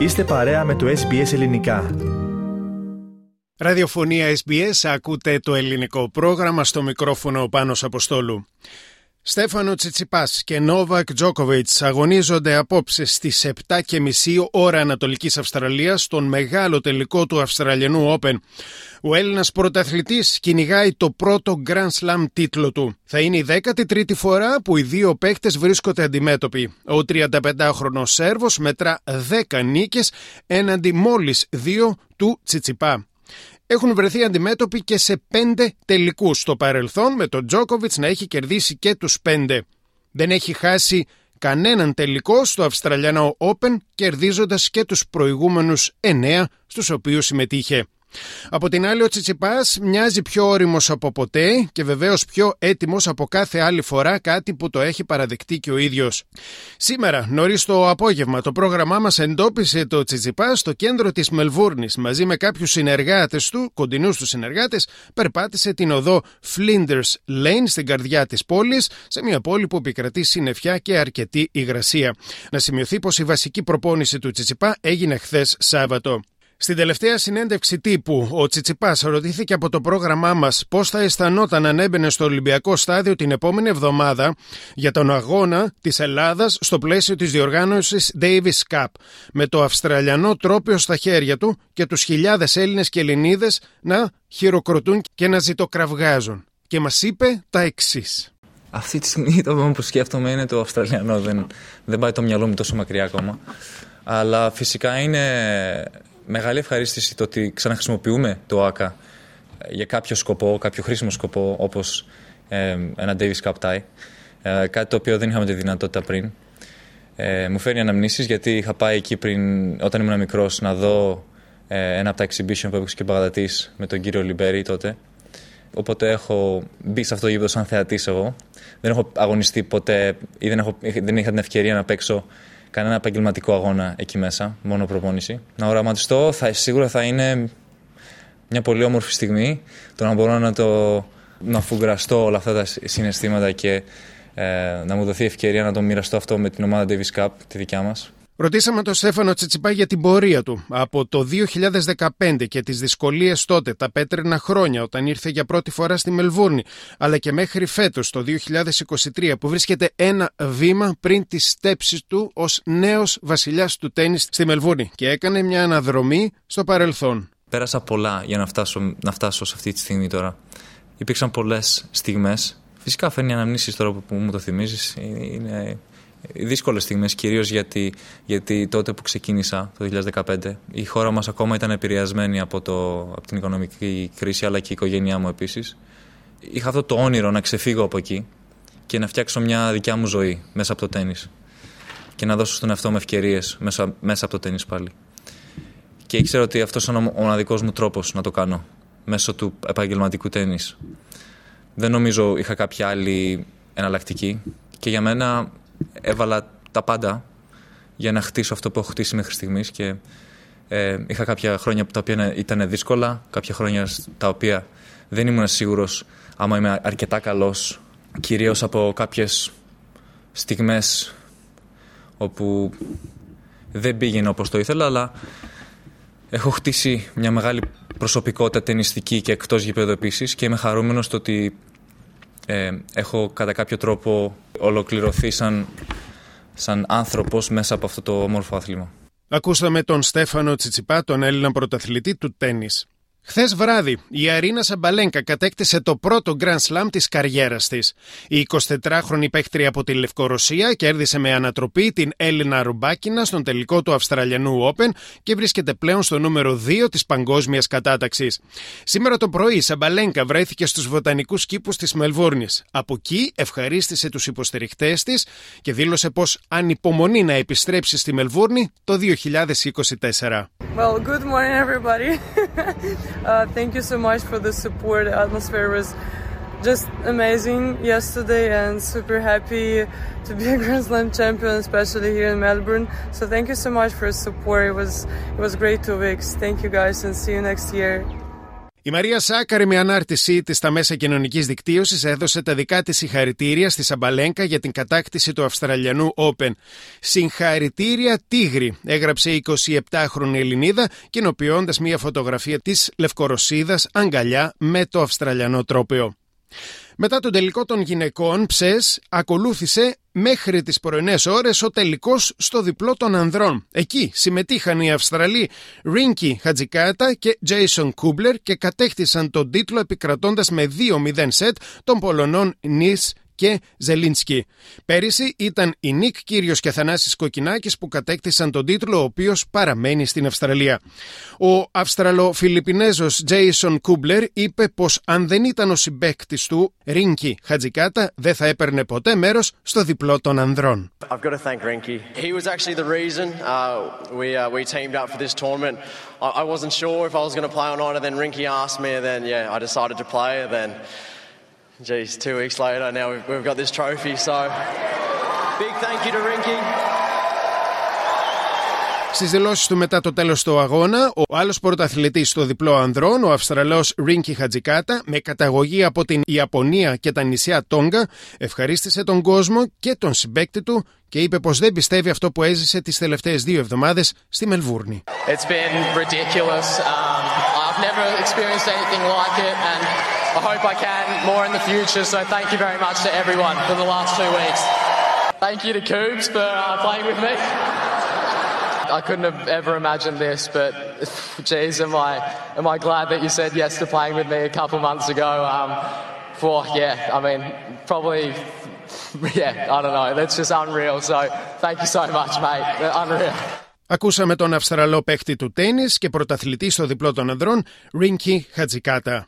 Είστε παρέα με το SBS Ελληνικά. Ραδιοφωνία SBS, ακούτε το ελληνικό πρόγραμμα στο μικρόφωνο Πάνος Αποστόλου. Στέφανο Τσιτσιπάς και Νόβακ Τζόκοβιτς αγωνίζονται απόψε στις 7.30 ώρα Ανατολικής Αυστραλίας στον μεγάλο τελικό του Αυστραλιανού Open. Ο Έλληνας πρωταθλητής κυνηγάει το πρώτο Grand Slam τίτλο του. Θα είναι η 13η φορά που οι δύο παίκτες βρίσκονται αντιμέτωποι. Ο 35χρονος Σέρβος μετρά 10 νίκες έναντι μόλις 2 του Τσιτσιπά έχουν βρεθεί αντιμέτωποι και σε πέντε τελικούς στο παρελθόν με τον Τζόκοβιτς να έχει κερδίσει και τους πέντε. Δεν έχει χάσει κανέναν τελικό στο Αυστραλιανό Open κερδίζοντας και τους προηγούμενους εννέα στους οποίους συμμετείχε. Από την άλλη, ο Τσιτσιπάς μοιάζει πιο όριμος από ποτέ και βεβαίως πιο έτοιμος από κάθε άλλη φορά, κάτι που το έχει παραδεκτεί και ο ίδιος. Σήμερα, νωρίς το απόγευμα, το πρόγραμμά μας εντόπισε το Τσιτσιπά στο κέντρο της Μελβούρνης. Μαζί με κάποιους συνεργάτες του, κοντινούς τους συνεργάτες, περπάτησε την οδό Flinders Lane στην καρδιά της πόλης, σε μια πόλη που επικρατεί συννεφιά και αρκετή υγρασία. Να σημειωθεί πως η βασική προπόνηση του Τσιτσιπά έγινε χθες Σάββατο. Στην τελευταία συνέντευξη τύπου, ο Τσιτσιπάς ρωτήθηκε από το πρόγραμμά μας πώς θα αισθανόταν αν έμπαινε στο Ολυμπιακό Στάδιο την επόμενη εβδομάδα για τον αγώνα της Ελλάδας στο πλαίσιο της διοργάνωσης Davis Cup, με το Αυστραλιανό τρόπιο στα χέρια του και τους χιλιάδες Έλληνες και Ελληνίδες να χειροκροτούν και να ζητοκραυγάζουν. Και μας είπε τα εξής. Αυτή τη στιγμή το μόνο που σκέφτομαι είναι το Αυστραλιανό. Δεν, δεν πάει το μυαλό μου τόσο μακριά ακόμα. Αλλά φυσικά είναι μεγάλη ευχαρίστηση το ότι ξαναχρησιμοποιούμε το ΆΚΑ για κάποιο σκοπό, κάποιο χρήσιμο σκοπό, όπως ε, ένα Davis Cup tie. Ε, κάτι το οποίο δεν είχαμε τη δυνατότητα πριν. Ε, μου φέρνει αναμνήσεις γιατί είχα πάει εκεί πριν, όταν ήμουν μικρός, να δω ε, ένα από τα exhibition που έπαιξε και ο με τον κύριο Λιμπέρι τότε. Οπότε έχω μπει σε αυτό το γήπεδο σαν θεατής εγώ. Δεν έχω αγωνιστεί ποτέ ή δεν, έχω, δεν είχα την ευκαιρία να παίξω κανένα επαγγελματικό αγώνα εκεί μέσα, μόνο προπόνηση. Να οραματιστώ, θα, σίγουρα θα είναι μια πολύ όμορφη στιγμή το να μπορώ να το να φουγκραστώ όλα αυτά τα συναισθήματα και ε, να μου δοθεί ευκαιρία να το μοιραστώ αυτό με την ομάδα Davis Cup, τη δικιά μας. Ρωτήσαμε τον Στέφανο Τσιτσιπά για την πορεία του από το 2015 και τις δυσκολίες τότε, τα πέτρινα χρόνια όταν ήρθε για πρώτη φορά στη Μελβούρνη, αλλά και μέχρι φέτος το 2023 που βρίσκεται ένα βήμα πριν τις στέψεις του ως νέος βασιλιάς του τέννις στη Μελβούρνη και έκανε μια αναδρομή στο παρελθόν. Πέρασα πολλά για να φτάσω, να φτάσω σε αυτή τη στιγμή τώρα. Υπήρξαν πολλές στιγμές. Φυσικά φέρνει αναμνήσεις τώρα που μου το θυμίζεις. Είναι δύσκολες στιγμές, κυρίως γιατί, γιατί τότε που ξεκίνησα το 2015 η χώρα μας ακόμα ήταν επηρεασμένη από, το, από την οικονομική κρίση αλλά και η οικογένειά μου επίσης. Είχα αυτό το όνειρο να ξεφύγω από εκεί και να φτιάξω μια δικιά μου ζωή μέσα από το τέννις και να δώσω στον εαυτό μου ευκαιρίες μέσα, μέσα από το τέννις πάλι. Και ήξερα ότι αυτός είναι ο μοναδικός μου τρόπος να το κάνω μέσω του επαγγελματικού τέννις. Δεν νομίζω είχα κάποια άλλη εναλλακτική και για μένα έβαλα τα πάντα για να χτίσω αυτό που έχω χτίσει μέχρι στιγμής. Και ε, είχα κάποια χρόνια τα οποία ήταν δύσκολα, κάποια χρόνια τα οποία δεν ήμουν σίγουρος άμα είμαι αρκετά καλός, κυρίως από κάποιες στιγμές όπου δεν πήγαινε όπως το ήθελα, αλλά έχω χτίσει μια μεγάλη προσωπικότητα ταινιστική και εκτός γηπέδου επίσης και είμαι χαρούμενος στο ότι ε, έχω κατά κάποιο τρόπο ολοκληρωθεί σαν, σαν άνθρωπος μέσα από αυτό το όμορφο άθλημα. Ακούσαμε τον Στέφανο Τσιτσιπά, τον Έλληνα πρωταθλητή του τέννις. Χθες βράδυ, η Αρίνα Σαμπαλένκα κατέκτησε το πρώτο Grand Slam της καριέρας της. Η 24χρονη παίχτρια από τη Λευκορωσία κέρδισε με ανατροπή την Έλληνα Ρουμπάκινα στον τελικό του Αυστραλιανού Open και βρίσκεται πλέον στο νούμερο 2 της παγκόσμιας κατάταξης. Σήμερα το πρωί η Σαμπαλένκα βρέθηκε στους βοτανικούς κήπους της Μελβούρνης. Από εκεί ευχαρίστησε τους υποστηριχτές της και δήλωσε πως ανυπομονεί να επιστρέψει στη Μελβούρνη το 2024. Well, good morning everybody. Uh, thank you so much for the support. The atmosphere was just amazing yesterday and super happy to be a Grand Slam champion, especially here in Melbourne. So thank you so much for your support. It was it was great two weeks. Thank you guys and see you next year. Η Μαρία Σάκαρη, με ανάρτησή της στα μέσα κοινωνικής δικτύωσης, έδωσε τα δικά της συγχαρητήρια στη Σαμπαλένκα για την κατάκτηση του Αυστραλιανού Open. Συγχαρητήρια Τίγρη, έγραψε η 27χρονη Ελληνίδα, κοινοποιώντας μια φωτογραφία της Λευκορωσίδας αγκαλιά με το Αυστραλιανό τρόπαιο. Μετά τον τελικό των γυναικών, ψες ακολούθησε μέχρι τις πρωινές ώρες ο τελικός στο διπλό των ανδρών. Εκεί συμμετείχαν οι Αυστραλοί Ρίνκι Χατζικάτα και Τζέισον Κούμπλερ και κατέκτησαν τον τίτλο επικρατώντας με 2-0 σετ των Πολωνών Νις και Ζελίνσκι. Πέρυσι ήταν η Νίκ Κύριος και Θανάσης Κοκκινάκης που κατέκτησαν τον τίτλο, ο οποίος παραμένει στην Αυστραλία. Ο Αυστραλο-Φιλιππινέζος Τζέισον Κούμπλερ είπε πως αν δεν ήταν ο συμπέκτη του, Ρίνκι Χατζικάτα, δεν θα έπαιρνε ποτέ μέρος στο διπλό των ανδρών. I've got to thank Rinky. He was actually the reason uh, we, uh, we teamed up for this tournament. I, I wasn't sure if I was going to play or not, and then Rinky asked me, and then, yeah, I decided to play, and then geez, two weeks later, now we've, we've got this trophy. So, big thank you to Rinky. Στις δηλώσεις του μετά το τέλος του αγώνα, ο άλλος πρωταθλητής στο διπλό ανδρών, ο Αυστραλός Ρίνκι Χατζικάτα, με καταγωγή από την Ιαπωνία και τα νησιά Τόγκα, ευχαρίστησε τον κόσμο και τον συμπέκτη του και είπε πως δεν πιστεύει αυτό που έζησε τις τελευταίες δύο εβδομάδες στη Μελβούρνη. It's been ridiculous. Um, I've never experienced anything like it, and I hope I can more in the future. So thank you very much to everyone for the last two weeks. Thank you to Coobs for uh, playing with me. I couldn't have ever imagined this, but geez, am I am I glad that you said yes to playing with me a couple months ago? Um, for yeah, I mean, probably yeah, I don't know. That's just unreal. So thank you so much, mate. Unreal. Ακούσαμε τον Αυστραλό παίχτη του τέννις και πρωταθλητή στο διπλό των ανδρών, Ρίνκι Χατζικάτα.